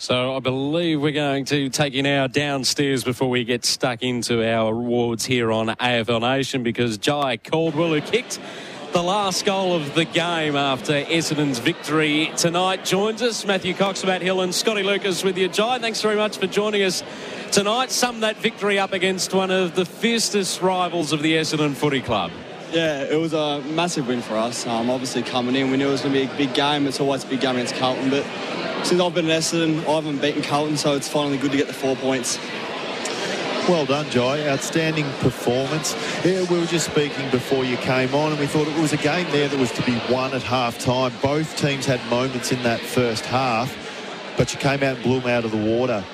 So I believe we're going to take you now downstairs before we get stuck into our awards here on AFL Nation because Jye Caldwell, who kicked the last goal of the game after Essendon's victory tonight, joins us. Matthew Cox, Matt Hill, and Scotty Lucas with you. Jye, thanks very much for joining us tonight. Sum that victory up against one of the fiercest rivals of the Essendon Footy Club. Yeah, it was a massive win for us. Um, obviously, coming in, we knew it was going to be a big game. It's always a big game against Carlton, but since I've been at Essendon, I haven't beaten Carlton, so it's finally good to get the four points. Well done, Jye. Outstanding performance. Yeah, we were just speaking before you came on, and we thought it was a game there that was to be won at half time. Both teams had moments in that first half, but you came out and blew them out of the water.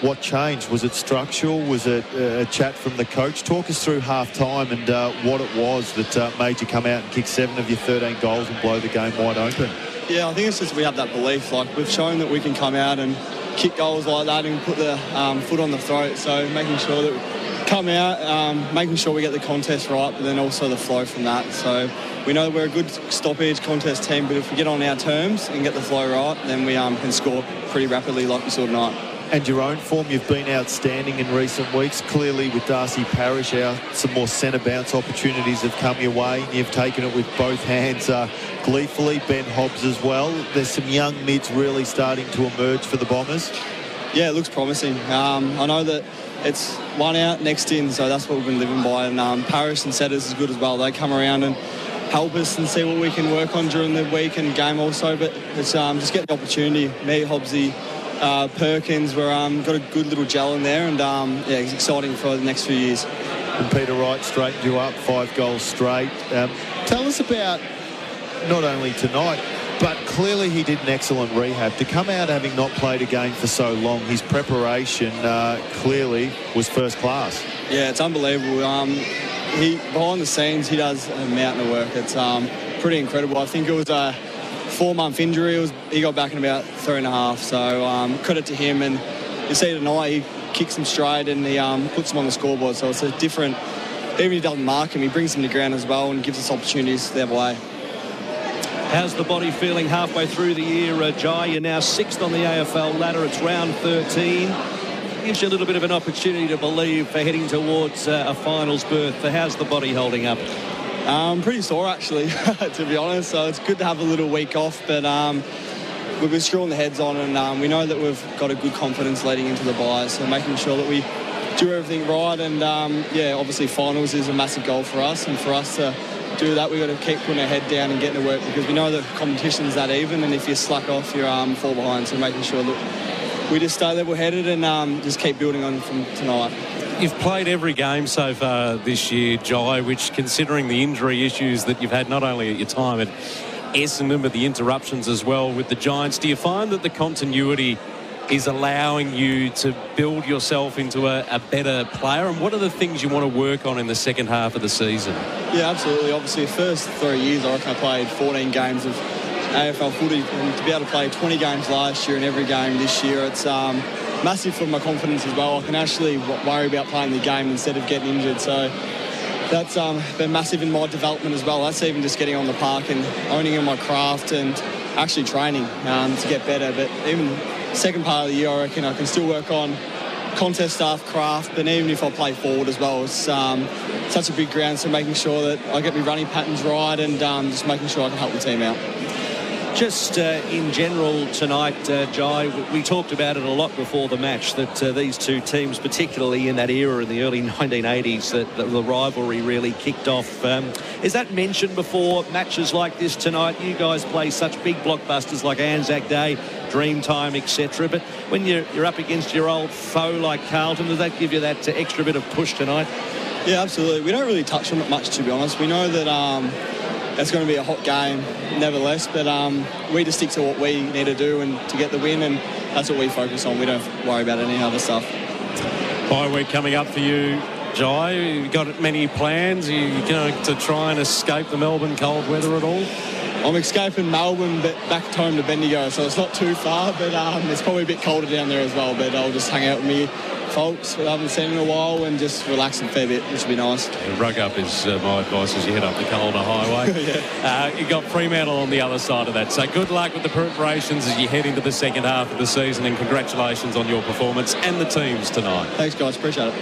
What changed? Was it structural? Was it uh, a chat from the coach? Talk us through half time and uh, what it was that uh, made you come out and kick seven of your 13 goals and blow the game wide open. Yeah, I think it's just we have that belief. Like we've shown that we can come out and kick goals like that and put the um, foot on the throat. So making sure that we come out, um, making sure we get the contest right, but then also the flow from that. So we know we're a good stoppage contest team, but if we get on our terms and get the flow right, then we um, can score pretty rapidly like we saw tonight and your own form. You've been outstanding in recent weeks. Clearly, with Darcy Parish out, some more centre bounce opportunities have come your way. And you've taken it with both hands uh, gleefully. Ben Hobbs as well. There's some young mids really starting to emerge for the Bombers. Yeah, it looks promising. Um, I know that it's one out, next in, so that's what we've been living by. And um, Parish and Setters is good as well. They come around and help us and see what we can work on during the week and game also. But it's um, just getting the opportunity. Me, Hobbsy, uh, Perkins. We're um, got a good little gel in there, and um, yeah, it's exciting for the next few years. And Peter Wright straightened you up, five goals straight. Um, tell us about not only tonight, but clearly he did an excellent rehab. To come out having not played a game for so long, his preparation uh, clearly was first class. Yeah, it's unbelievable. Um, he behind the scenes, he does a mountain of work. It's um, pretty incredible. I think it was a four month injury. Was, he got back in about three and a half. So um, credit to him. And you see tonight, he kicks him straight and he um, puts him on the scoreboard. So it's a different. Even if he doesn't mark him, he brings him to ground as well and gives us opportunities other way. How's the body feeling halfway through the year, uh, Jye? You're now sixth on the AFL ladder. It's round 13. Gives you a little bit of an opportunity to believe for heading towards uh, a finals berth. How's the body holding up? I'm um, pretty sore actually, to be honest. So it's good to have a little week off, but um, we've been screwing the heads on, and um, we know that we've got a good confidence leading into the bye. So making sure that we do everything right, and um, yeah, obviously finals is a massive goal for us, and for us to do that, we've got to keep putting our head down and getting to work because we know that competition's that even, and if you slack off, you're um, fall behind. So making sure that we just stay level-headed and um, just keep building on from tonight. You've played every game so far this year, Jye, which, considering the injury issues that you've had not only at your time at Essendon, but the interruptions as well with the Giants, do you find that the continuity is allowing you to build yourself into a, a, better player? And what are the things you want to work on in the second half of the season? Yeah, absolutely. Obviously, the first three years, I reckon I played 14 games of AFL footy, and to be able to play 20 games last year and every game this year, it's um, massive for my confidence as well. I can actually worry about playing the game instead of getting injured. So that's um, been massive in my development as well. That's even just getting on the park and owning in my craft and actually training um, to get better. But even second part of the year, I reckon I can still work on contest stuff, craft, and even if I play forward as well, it's um, such a big ground. So making sure that I get my running patterns right and um, just making sure I can help the team out. Just uh, in general tonight, uh, Jye, we talked about it a lot before the match that uh, these two teams, particularly in that era in the early 1980s, that, that the rivalry really kicked off. Um, is that mentioned before matches like this tonight? You guys play such big blockbusters like Anzac Day, Dreamtime, etc. But when you're, you're up against your old foe like Carlton, does that give you that extra bit of push tonight? Yeah, absolutely. We don't really touch on it much, to be honest. We know that. Um, it's going to be a hot game, nevertheless. But um, we just stick to what we need to do and to get the win, and that's what we focus on. We don't worry about any other stuff. Bye week coming up for you, Jye. You got many plans? Are you going to try and escape the Melbourne cold weather at all? I'm escaping Melbourne, but back home to Bendigo, so it's not too far, but um, it's probably a bit colder down there as well. But I'll just hang out with me folks who I haven't seen in a while and just relax a fair bit, which will be nice. Yeah, rug up is uh, my advice as you head up the Calder highway. yeah. uh, you've got Fremantle on the other side of that. So good luck with the preparations as you head into the second half of the season and congratulations on your performance and the teams tonight. Thanks, guys. Appreciate it.